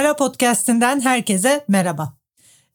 Para Podcast'inden herkese merhaba.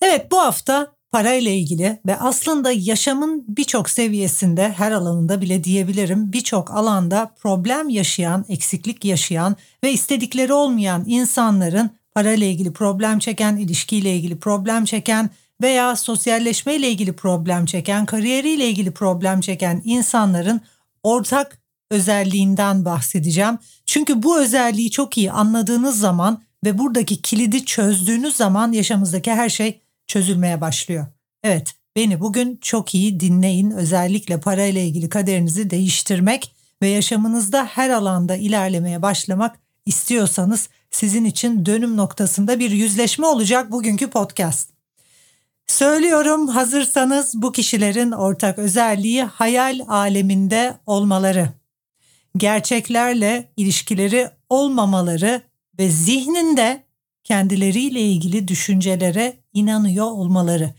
Evet bu hafta parayla ilgili ve aslında yaşamın birçok seviyesinde her alanında bile diyebilirim birçok alanda problem yaşayan, eksiklik yaşayan ve istedikleri olmayan insanların parayla ilgili problem çeken, ilişkiyle ilgili problem çeken veya sosyalleşmeyle ilgili problem çeken, kariyeriyle ilgili problem çeken insanların ortak özelliğinden bahsedeceğim. Çünkü bu özelliği çok iyi anladığınız zaman ve buradaki kilidi çözdüğünüz zaman yaşamınızdaki her şey çözülmeye başlıyor. Evet, beni bugün çok iyi dinleyin. Özellikle parayla ilgili kaderinizi değiştirmek ve yaşamınızda her alanda ilerlemeye başlamak istiyorsanız sizin için dönüm noktasında bir yüzleşme olacak bugünkü podcast. Söylüyorum hazırsanız bu kişilerin ortak özelliği hayal aleminde olmaları. Gerçeklerle ilişkileri olmamaları ve zihninde kendileriyle ilgili düşüncelere inanıyor olmaları.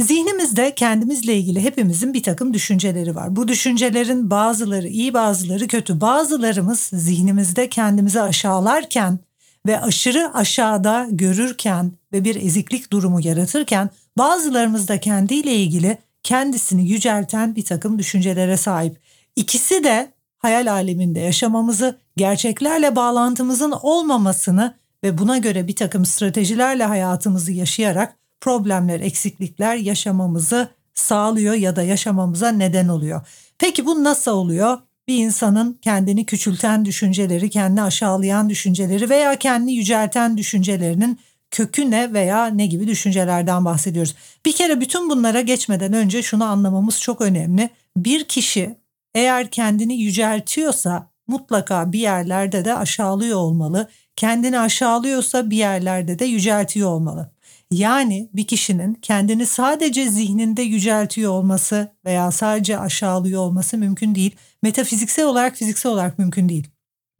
Zihnimizde kendimizle ilgili hepimizin bir takım düşünceleri var. Bu düşüncelerin bazıları iyi bazıları kötü. Bazılarımız zihnimizde kendimizi aşağılarken ve aşırı aşağıda görürken ve bir eziklik durumu yaratırken bazılarımız da kendiyle ilgili kendisini yücelten bir takım düşüncelere sahip. İkisi de hayal aleminde yaşamamızı, gerçeklerle bağlantımızın olmamasını ve buna göre bir takım stratejilerle hayatımızı yaşayarak problemler, eksiklikler yaşamamızı sağlıyor ya da yaşamamıza neden oluyor. Peki bu nasıl oluyor? Bir insanın kendini küçülten düşünceleri, kendini aşağılayan düşünceleri veya kendini yücelten düşüncelerinin kökü ne veya ne gibi düşüncelerden bahsediyoruz. Bir kere bütün bunlara geçmeden önce şunu anlamamız çok önemli. Bir kişi eğer kendini yüceltiyorsa mutlaka bir yerlerde de aşağılıyor olmalı. Kendini aşağılıyorsa bir yerlerde de yüceltiyor olmalı. Yani bir kişinin kendini sadece zihninde yüceltiyor olması veya sadece aşağılıyor olması mümkün değil. Metafiziksel olarak fiziksel olarak mümkün değil.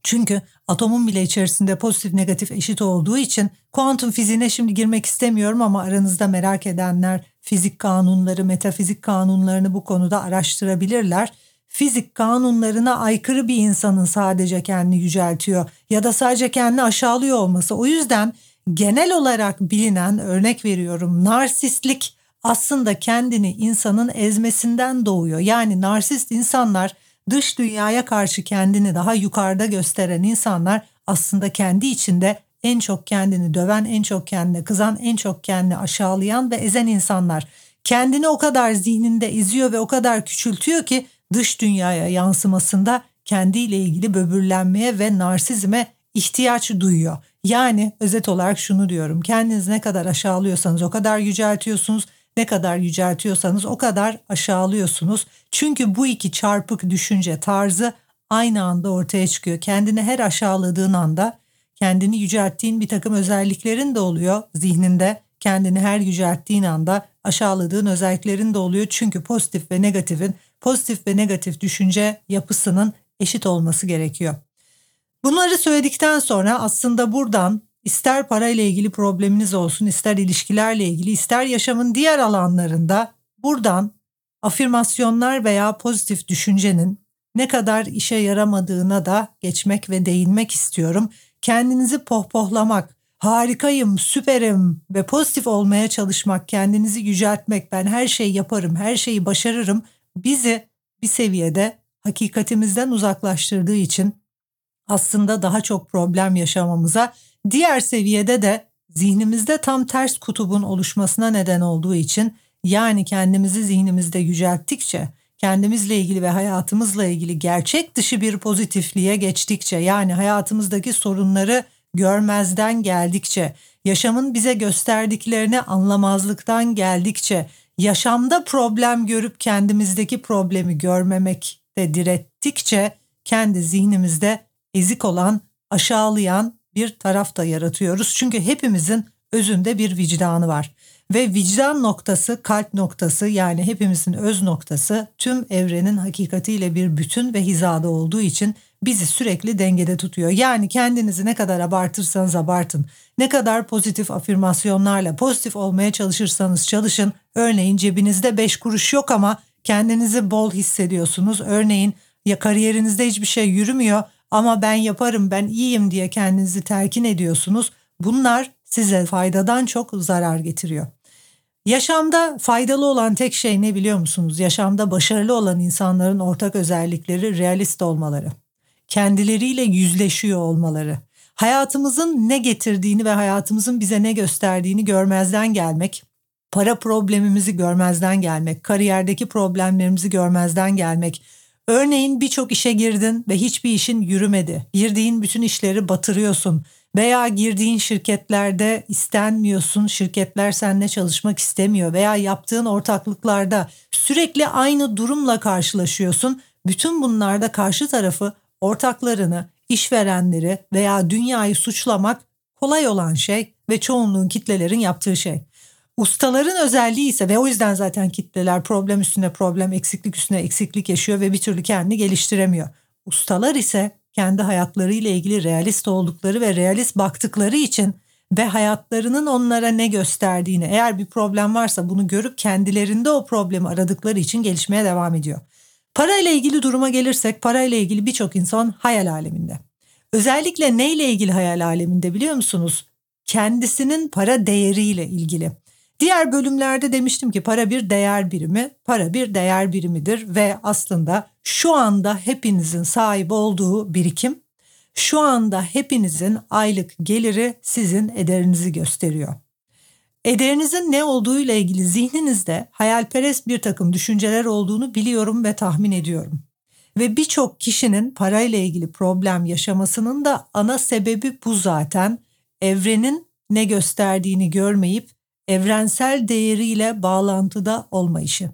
Çünkü atomun bile içerisinde pozitif negatif eşit olduğu için kuantum fiziğine şimdi girmek istemiyorum ama aranızda merak edenler fizik kanunları, metafizik kanunlarını bu konuda araştırabilirler. Fizik kanunlarına aykırı bir insanın sadece kendini yüceltiyor ya da sadece kendini aşağılıyor olması. O yüzden genel olarak bilinen örnek veriyorum narsistlik aslında kendini insanın ezmesinden doğuyor. Yani narsist insanlar dış dünyaya karşı kendini daha yukarıda gösteren insanlar aslında kendi içinde en çok kendini döven, en çok kendine kızan, en çok kendini aşağılayan ve ezen insanlar. Kendini o kadar zihninde eziyor ve o kadar küçültüyor ki dış dünyaya yansımasında kendiyle ilgili böbürlenmeye ve narsizme ihtiyaç duyuyor. Yani özet olarak şunu diyorum. Kendinizi ne kadar aşağılıyorsanız o kadar yüceltiyorsunuz. Ne kadar yüceltiyorsanız o kadar aşağılıyorsunuz. Çünkü bu iki çarpık düşünce tarzı aynı anda ortaya çıkıyor. Kendini her aşağıladığın anda kendini yücelttiğin bir takım özelliklerin de oluyor zihninde. Kendini her yücelttiğin anda aşağıladığın özelliklerin de oluyor. Çünkü pozitif ve negatifin, pozitif ve negatif düşünce yapısının eşit olması gerekiyor. Bunları söyledikten sonra aslında buradan ister parayla ilgili probleminiz olsun, ister ilişkilerle ilgili, ister yaşamın diğer alanlarında buradan afirmasyonlar veya pozitif düşüncenin ne kadar işe yaramadığına da geçmek ve değinmek istiyorum. Kendinizi pohpohlamak, harikayım, süperim ve pozitif olmaya çalışmak, kendinizi yüceltmek, ben her şeyi yaparım, her şeyi başarırım bizi bir seviyede hakikatimizden uzaklaştırdığı için aslında daha çok problem yaşamamıza, diğer seviyede de zihnimizde tam ters kutubun oluşmasına neden olduğu için yani kendimizi zihnimizde yücelttikçe, kendimizle ilgili ve hayatımızla ilgili gerçek dışı bir pozitifliğe geçtikçe yani hayatımızdaki sorunları görmezden geldikçe, yaşamın bize gösterdiklerini anlamazlıktan geldikçe, yaşamda problem görüp kendimizdeki problemi görmemek de direttikçe kendi zihnimizde ezik olan, aşağılayan bir taraf da yaratıyoruz. Çünkü hepimizin özünde bir vicdanı var. Ve vicdan noktası, kalp noktası yani hepimizin öz noktası tüm evrenin hakikatiyle bir bütün ve hizada olduğu için bizi sürekli dengede tutuyor. Yani kendinizi ne kadar abartırsanız abartın, ne kadar pozitif afirmasyonlarla pozitif olmaya çalışırsanız çalışın. Örneğin cebinizde beş kuruş yok ama kendinizi bol hissediyorsunuz. Örneğin ya kariyerinizde hiçbir şey yürümüyor ama ben yaparım, ben iyiyim diye kendinizi telkin ediyorsunuz. Bunlar size faydadan çok zarar getiriyor. Yaşamda faydalı olan tek şey ne biliyor musunuz? Yaşamda başarılı olan insanların ortak özellikleri realist olmaları. Kendileriyle yüzleşiyor olmaları. Hayatımızın ne getirdiğini ve hayatımızın bize ne gösterdiğini görmezden gelmek, para problemimizi görmezden gelmek, kariyerdeki problemlerimizi görmezden gelmek. Örneğin birçok işe girdin ve hiçbir işin yürümedi. Girdiğin bütün işleri batırıyorsun veya girdiğin şirketlerde istenmiyorsun, şirketler seninle çalışmak istemiyor veya yaptığın ortaklıklarda sürekli aynı durumla karşılaşıyorsun. Bütün bunlarda karşı tarafı, ortaklarını, işverenleri veya dünyayı suçlamak kolay olan şey ve çoğunluğun kitlelerin yaptığı şey. Ustaların özelliği ise ve o yüzden zaten kitleler problem üstüne problem, eksiklik üstüne eksiklik yaşıyor ve bir türlü kendini geliştiremiyor. Ustalar ise kendi hayatlarıyla ilgili realist oldukları ve realist baktıkları için ve hayatlarının onlara ne gösterdiğini eğer bir problem varsa bunu görüp kendilerinde o problemi aradıkları için gelişmeye devam ediyor. Parayla ilgili duruma gelirsek parayla ilgili birçok insan hayal aleminde. Özellikle neyle ilgili hayal aleminde biliyor musunuz? Kendisinin para değeriyle ilgili. Diğer bölümlerde demiştim ki para bir değer birimi, para bir değer birimidir ve aslında şu anda hepinizin sahip olduğu birikim, şu anda hepinizin aylık geliri sizin ederinizi gösteriyor. Ederinizin ne olduğu ile ilgili zihninizde hayalperest bir takım düşünceler olduğunu biliyorum ve tahmin ediyorum. Ve birçok kişinin parayla ilgili problem yaşamasının da ana sebebi bu zaten. Evrenin ne gösterdiğini görmeyip evrensel değeriyle bağlantıda olmayışı.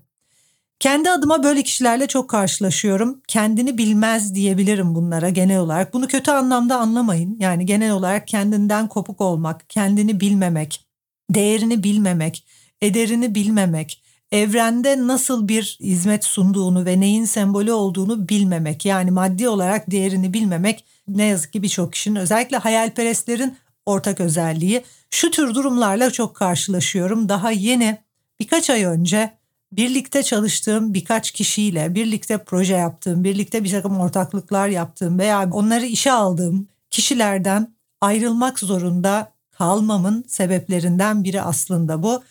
Kendi adıma böyle kişilerle çok karşılaşıyorum. Kendini bilmez diyebilirim bunlara genel olarak. Bunu kötü anlamda anlamayın. Yani genel olarak kendinden kopuk olmak, kendini bilmemek, değerini bilmemek, ederini bilmemek, evrende nasıl bir hizmet sunduğunu ve neyin sembolü olduğunu bilmemek. Yani maddi olarak değerini bilmemek ne yazık ki birçok kişinin özellikle hayalperestlerin ortak özelliği. Şu tür durumlarla çok karşılaşıyorum. Daha yeni birkaç ay önce birlikte çalıştığım birkaç kişiyle birlikte proje yaptığım, birlikte bir takım ortaklıklar yaptığım veya onları işe aldığım kişilerden ayrılmak zorunda kalmamın sebeplerinden biri aslında bu.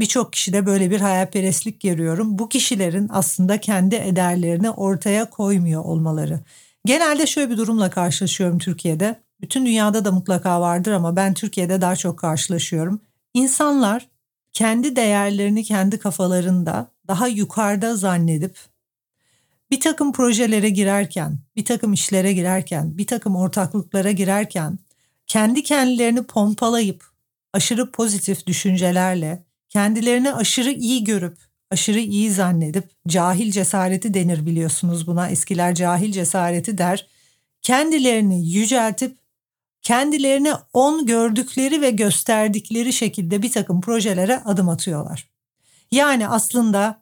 Birçok kişide böyle bir hayalperestlik görüyorum. Bu kişilerin aslında kendi ederlerini ortaya koymuyor olmaları. Genelde şöyle bir durumla karşılaşıyorum Türkiye'de. Bütün dünyada da mutlaka vardır ama ben Türkiye'de daha çok karşılaşıyorum. İnsanlar kendi değerlerini kendi kafalarında daha yukarıda zannedip bir takım projelere girerken, bir takım işlere girerken, bir takım ortaklıklara girerken kendi kendilerini pompalayıp aşırı pozitif düşüncelerle kendilerini aşırı iyi görüp aşırı iyi zannedip cahil cesareti denir biliyorsunuz buna eskiler cahil cesareti der kendilerini yüceltip kendilerini on gördükleri ve gösterdikleri şekilde bir takım projelere adım atıyorlar. Yani aslında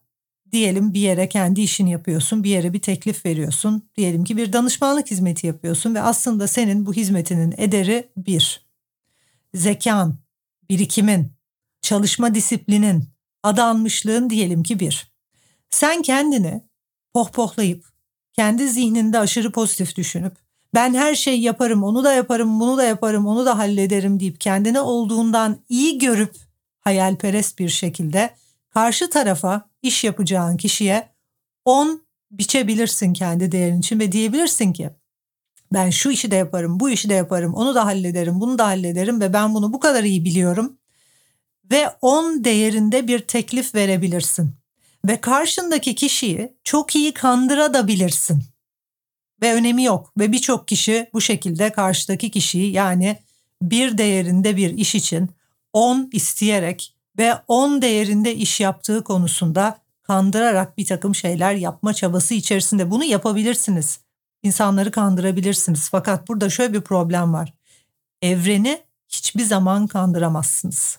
diyelim bir yere kendi işini yapıyorsun, bir yere bir teklif veriyorsun. Diyelim ki bir danışmanlık hizmeti yapıyorsun ve aslında senin bu hizmetinin ederi bir. Zekan, birikimin, çalışma disiplinin, adanmışlığın diyelim ki bir. Sen kendini pohpohlayıp, kendi zihninde aşırı pozitif düşünüp, ben her şeyi yaparım, onu da yaparım, bunu da yaparım, onu da hallederim deyip kendine olduğundan iyi görüp hayalperest bir şekilde karşı tarafa iş yapacağın kişiye on biçebilirsin kendi değerin için ve diyebilirsin ki ben şu işi de yaparım, bu işi de yaparım, onu da hallederim, bunu da hallederim ve ben bunu bu kadar iyi biliyorum. Ve on değerinde bir teklif verebilirsin. Ve karşındaki kişiyi çok iyi kandıra da bilirsin ve önemi yok ve birçok kişi bu şekilde karşıdaki kişiyi yani bir değerinde bir iş için 10 isteyerek ve 10 değerinde iş yaptığı konusunda kandırarak bir takım şeyler yapma çabası içerisinde. Bunu yapabilirsiniz. İnsanları kandırabilirsiniz. Fakat burada şöyle bir problem var. Evreni hiçbir zaman kandıramazsınız.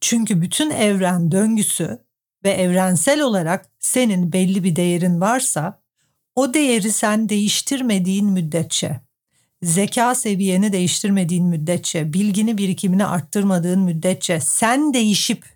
Çünkü bütün evren döngüsü ve evrensel olarak senin belli bir değerin varsa o değeri sen değiştirmediğin müddetçe, zeka seviyeni değiştirmediğin müddetçe, bilgini birikimini arttırmadığın müddetçe sen değişip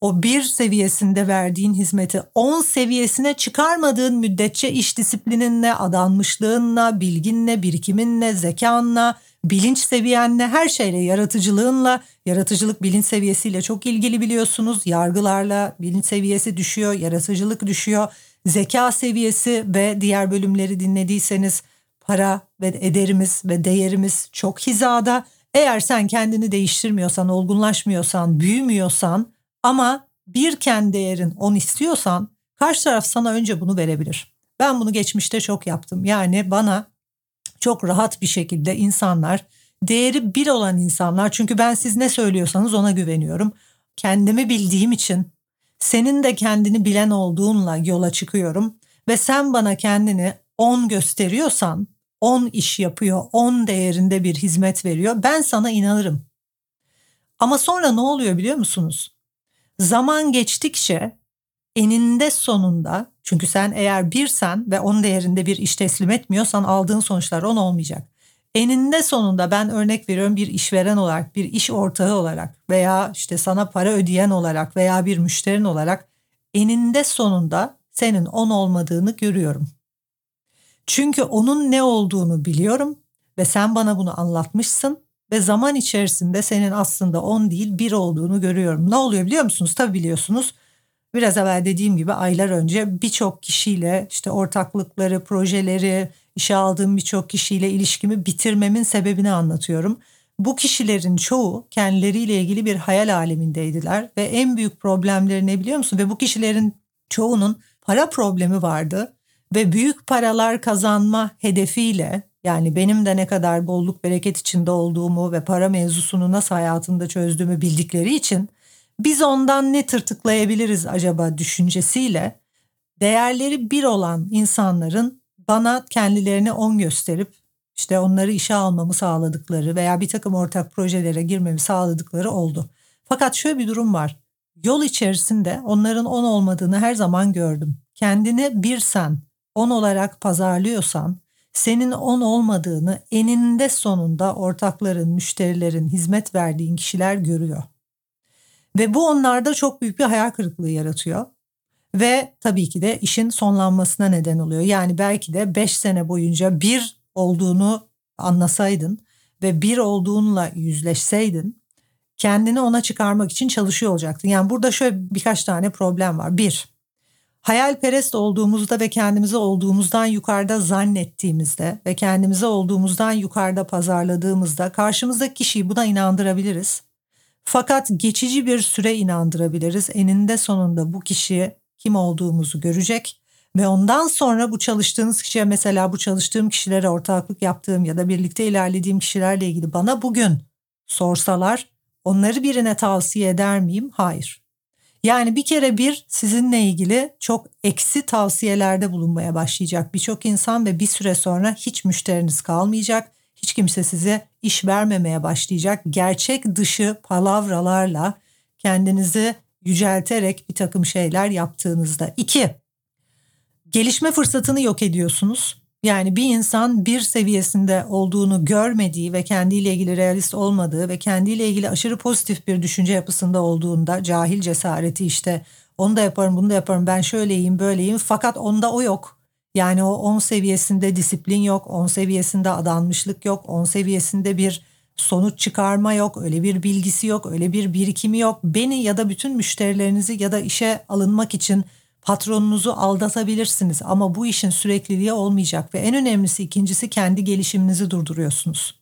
o bir seviyesinde verdiğin hizmeti on seviyesine çıkarmadığın müddetçe iş disiplininle, adanmışlığınla, bilginle, birikiminle, zekanla, bilinç seviyenle, her şeyle, yaratıcılığınla, yaratıcılık bilinç seviyesiyle çok ilgili biliyorsunuz. Yargılarla bilinç seviyesi düşüyor, yaratıcılık düşüyor. Zeka seviyesi ve diğer bölümleri dinlediyseniz para ve ederimiz ve değerimiz çok hizada. Eğer sen kendini değiştirmiyorsan, olgunlaşmıyorsan, büyümüyorsan ama bir kendi değerin 10 istiyorsan karşı taraf sana önce bunu verebilir. Ben bunu geçmişte çok yaptım. Yani bana çok rahat bir şekilde insanlar değeri bir olan insanlar çünkü ben siz ne söylüyorsanız ona güveniyorum. Kendimi bildiğim için senin de kendini bilen olduğunla yola çıkıyorum ve sen bana kendini 10 gösteriyorsan 10 iş yapıyor, 10 değerinde bir hizmet veriyor. Ben sana inanırım. Ama sonra ne oluyor biliyor musunuz? Zaman geçtikçe eninde sonunda çünkü sen eğer birsen ve on değerinde bir iş teslim etmiyorsan aldığın sonuçlar on olmayacak. Eninde sonunda ben örnek veriyorum bir işveren olarak, bir iş ortağı olarak veya işte sana para ödeyen olarak veya bir müşterin olarak eninde sonunda senin on olmadığını görüyorum. Çünkü onun ne olduğunu biliyorum ve sen bana bunu anlatmışsın ve zaman içerisinde senin aslında 10 değil 1 olduğunu görüyorum. Ne oluyor biliyor musunuz? Tabii biliyorsunuz. Biraz evvel dediğim gibi aylar önce birçok kişiyle işte ortaklıkları, projeleri, işe aldığım birçok kişiyle ilişkimi bitirmemin sebebini anlatıyorum. Bu kişilerin çoğu kendileriyle ilgili bir hayal alemindeydiler ve en büyük problemleri ne biliyor musun? Ve bu kişilerin çoğunun para problemi vardı ve büyük paralar kazanma hedefiyle yani benim de ne kadar bolluk bereket içinde olduğumu ve para mevzusunu nasıl hayatımda çözdüğümü bildikleri için biz ondan ne tırtıklayabiliriz acaba düşüncesiyle değerleri bir olan insanların bana kendilerini on gösterip işte onları işe almamı sağladıkları veya bir takım ortak projelere girmemi sağladıkları oldu. Fakat şöyle bir durum var. Yol içerisinde onların on olmadığını her zaman gördüm. Kendini bir sen on olarak pazarlıyorsan senin on olmadığını eninde sonunda ortakların, müşterilerin, hizmet verdiğin kişiler görüyor. Ve bu onlarda çok büyük bir hayal kırıklığı yaratıyor. Ve tabii ki de işin sonlanmasına neden oluyor. Yani belki de 5 sene boyunca bir olduğunu anlasaydın ve bir olduğunla yüzleşseydin kendini ona çıkarmak için çalışıyor olacaktın. Yani burada şöyle birkaç tane problem var. Bir, hayalperest olduğumuzda ve kendimizi olduğumuzdan yukarıda zannettiğimizde ve kendimizi olduğumuzdan yukarıda pazarladığımızda karşımızdaki kişiyi buna inandırabiliriz. Fakat geçici bir süre inandırabiliriz. Eninde sonunda bu kişi kim olduğumuzu görecek ve ondan sonra bu çalıştığınız kişiye mesela bu çalıştığım kişilere ortaklık yaptığım ya da birlikte ilerlediğim kişilerle ilgili bana bugün sorsalar onları birine tavsiye eder miyim? Hayır. Yani bir kere bir sizinle ilgili çok eksi tavsiyelerde bulunmaya başlayacak birçok insan ve bir süre sonra hiç müşteriniz kalmayacak hiç kimse size iş vermemeye başlayacak. Gerçek dışı palavralarla kendinizi yücelterek bir takım şeyler yaptığınızda. İki, gelişme fırsatını yok ediyorsunuz. Yani bir insan bir seviyesinde olduğunu görmediği ve kendiyle ilgili realist olmadığı ve kendiyle ilgili aşırı pozitif bir düşünce yapısında olduğunda cahil cesareti işte onu da yaparım bunu da yaparım ben şöyleyim böyleyim fakat onda o yok. Yani o 10 seviyesinde disiplin yok, 10 seviyesinde adanmışlık yok, 10 seviyesinde bir sonuç çıkarma yok, öyle bir bilgisi yok, öyle bir birikimi yok. Beni ya da bütün müşterilerinizi ya da işe alınmak için patronunuzu aldatabilirsiniz ama bu işin sürekliliği olmayacak ve en önemlisi ikincisi kendi gelişiminizi durduruyorsunuz.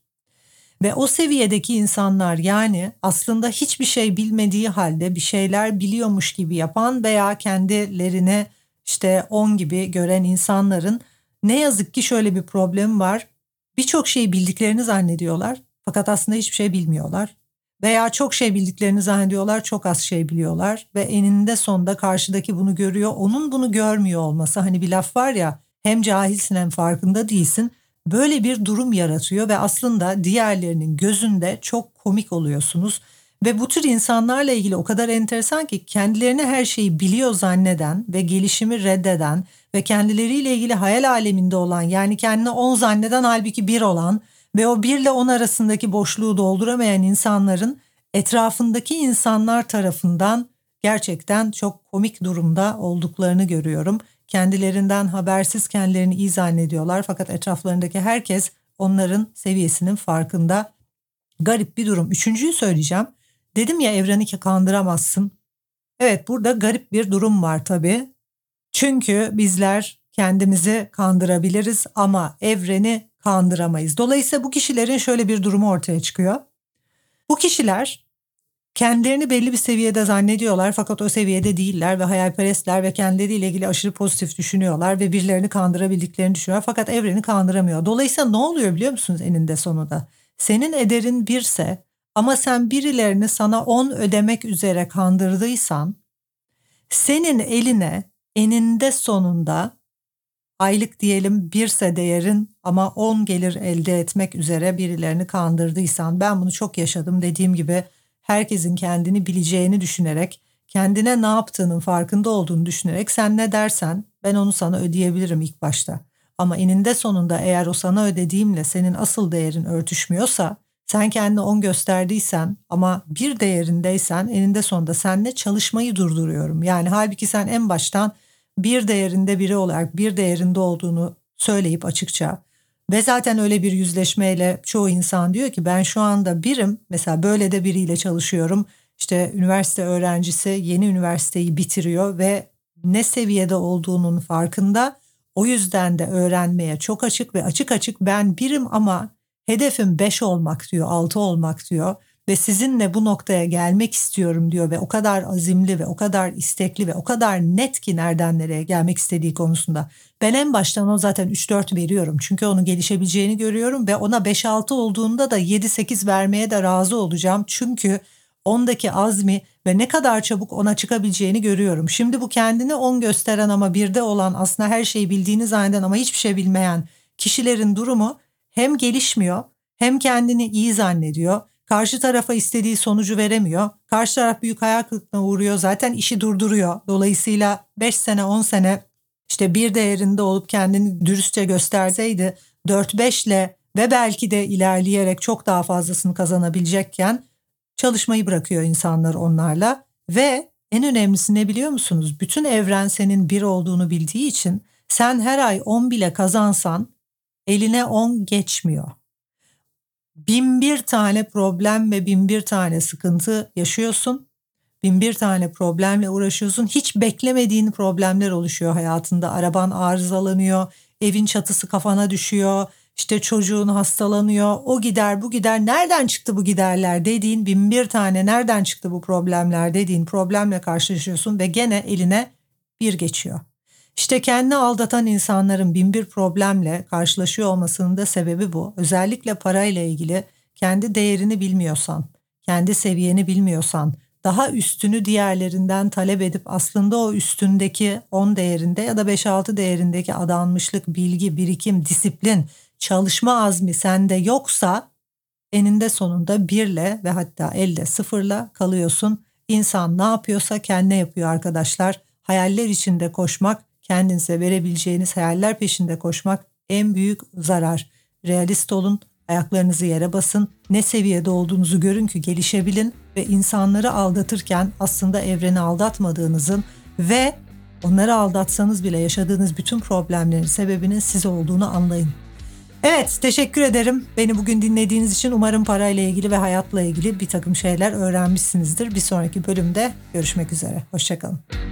Ve o seviyedeki insanlar yani aslında hiçbir şey bilmediği halde bir şeyler biliyormuş gibi yapan veya kendilerine işte 10 gibi gören insanların ne yazık ki şöyle bir problem var. Birçok şeyi bildiklerini zannediyorlar fakat aslında hiçbir şey bilmiyorlar. Veya çok şey bildiklerini zannediyorlar, çok az şey biliyorlar ve eninde sonunda karşıdaki bunu görüyor, onun bunu görmüyor olması. Hani bir laf var ya, hem cahilsin hem farkında değilsin. Böyle bir durum yaratıyor ve aslında diğerlerinin gözünde çok komik oluyorsunuz. Ve bu tür insanlarla ilgili o kadar enteresan ki kendilerine her şeyi biliyor zanneden ve gelişimi reddeden ve kendileriyle ilgili hayal aleminde olan yani kendini 10 zanneden halbuki bir olan ve o 1 ile 10 arasındaki boşluğu dolduramayan insanların etrafındaki insanlar tarafından gerçekten çok komik durumda olduklarını görüyorum. Kendilerinden habersiz kendilerini iyi zannediyorlar fakat etraflarındaki herkes onların seviyesinin farkında. Garip bir durum. Üçüncüyü söyleyeceğim. Dedim ya evreni kandıramazsın. Evet burada garip bir durum var tabii. Çünkü bizler kendimizi kandırabiliriz ama evreni kandıramayız. Dolayısıyla bu kişilerin şöyle bir durumu ortaya çıkıyor. Bu kişiler kendilerini belli bir seviyede zannediyorlar fakat o seviyede değiller ve hayalperestler ve kendileriyle ilgili aşırı pozitif düşünüyorlar ve birilerini kandırabildiklerini düşünüyorlar fakat evreni kandıramıyor. Dolayısıyla ne oluyor biliyor musunuz eninde sonunda? Senin ederin birse ama sen birilerini sana 10 ödemek üzere kandırdıysan senin eline eninde sonunda aylık diyelim birse değerin ama 10 gelir elde etmek üzere birilerini kandırdıysan ben bunu çok yaşadım dediğim gibi herkesin kendini bileceğini düşünerek kendine ne yaptığının farkında olduğunu düşünerek sen ne dersen ben onu sana ödeyebilirim ilk başta. Ama eninde sonunda eğer o sana ödediğimle senin asıl değerin örtüşmüyorsa sen kendini on gösterdiysen ama bir değerindeysen eninde sonunda senle çalışmayı durduruyorum. Yani halbuki sen en baştan bir değerinde biri olarak bir değerinde olduğunu söyleyip açıkça ve zaten öyle bir yüzleşmeyle çoğu insan diyor ki ben şu anda birim mesela böyle de biriyle çalışıyorum. İşte üniversite öğrencisi yeni üniversiteyi bitiriyor ve ne seviyede olduğunun farkında. O yüzden de öğrenmeye çok açık ve açık açık ben birim ama hedefim 5 olmak diyor, 6 olmak diyor ve sizinle bu noktaya gelmek istiyorum diyor ve o kadar azimli ve o kadar istekli ve o kadar net ki nereden nereye gelmek istediği konusunda. Ben en baştan o zaten 3-4 veriyorum çünkü onun gelişebileceğini görüyorum ve ona 5-6 olduğunda da 7-8 vermeye de razı olacağım. Çünkü ondaki azmi ve ne kadar çabuk ona çıkabileceğini görüyorum. Şimdi bu kendini 10 gösteren ama birde olan aslında her şeyi bildiğini zanneden ama hiçbir şey bilmeyen kişilerin durumu hem gelişmiyor hem kendini iyi zannediyor. Karşı tarafa istediği sonucu veremiyor. Karşı taraf büyük hayal kırıklığına uğruyor. Zaten işi durduruyor. Dolayısıyla 5 sene 10 sene işte bir değerinde olup kendini dürüstçe gösterseydi 4-5 ile ve belki de ilerleyerek çok daha fazlasını kazanabilecekken çalışmayı bırakıyor insanlar onlarla ve en önemlisi ne biliyor musunuz? Bütün evren senin bir olduğunu bildiği için sen her ay 10 bile kazansan eline 10 geçmiyor. Bin bir tane problem ve bin bir tane sıkıntı yaşıyorsun. Bin bir tane problemle uğraşıyorsun. Hiç beklemediğin problemler oluşuyor hayatında. Araban arızalanıyor, evin çatısı kafana düşüyor, işte çocuğun hastalanıyor, o gider bu gider. Nereden çıktı bu giderler dediğin bin bir tane nereden çıktı bu problemler dediğin problemle karşılaşıyorsun ve gene eline bir geçiyor. İşte kendini aldatan insanların bin bir problemle karşılaşıyor olmasının da sebebi bu. Özellikle parayla ilgili kendi değerini bilmiyorsan, kendi seviyeni bilmiyorsan, daha üstünü diğerlerinden talep edip aslında o üstündeki 10 değerinde ya da 5-6 değerindeki adanmışlık, bilgi, birikim, disiplin, çalışma azmi sende yoksa eninde sonunda birle ve hatta elde sıfırla kalıyorsun. İnsan ne yapıyorsa kendine yapıyor arkadaşlar. Hayaller içinde koşmak kendinize verebileceğiniz hayaller peşinde koşmak en büyük zarar. Realist olun, ayaklarınızı yere basın, ne seviyede olduğunuzu görün ki gelişebilin ve insanları aldatırken aslında evreni aldatmadığınızın ve onları aldatsanız bile yaşadığınız bütün problemlerin sebebinin siz olduğunu anlayın. Evet teşekkür ederim. Beni bugün dinlediğiniz için umarım parayla ilgili ve hayatla ilgili bir takım şeyler öğrenmişsinizdir. Bir sonraki bölümde görüşmek üzere. Hoşçakalın.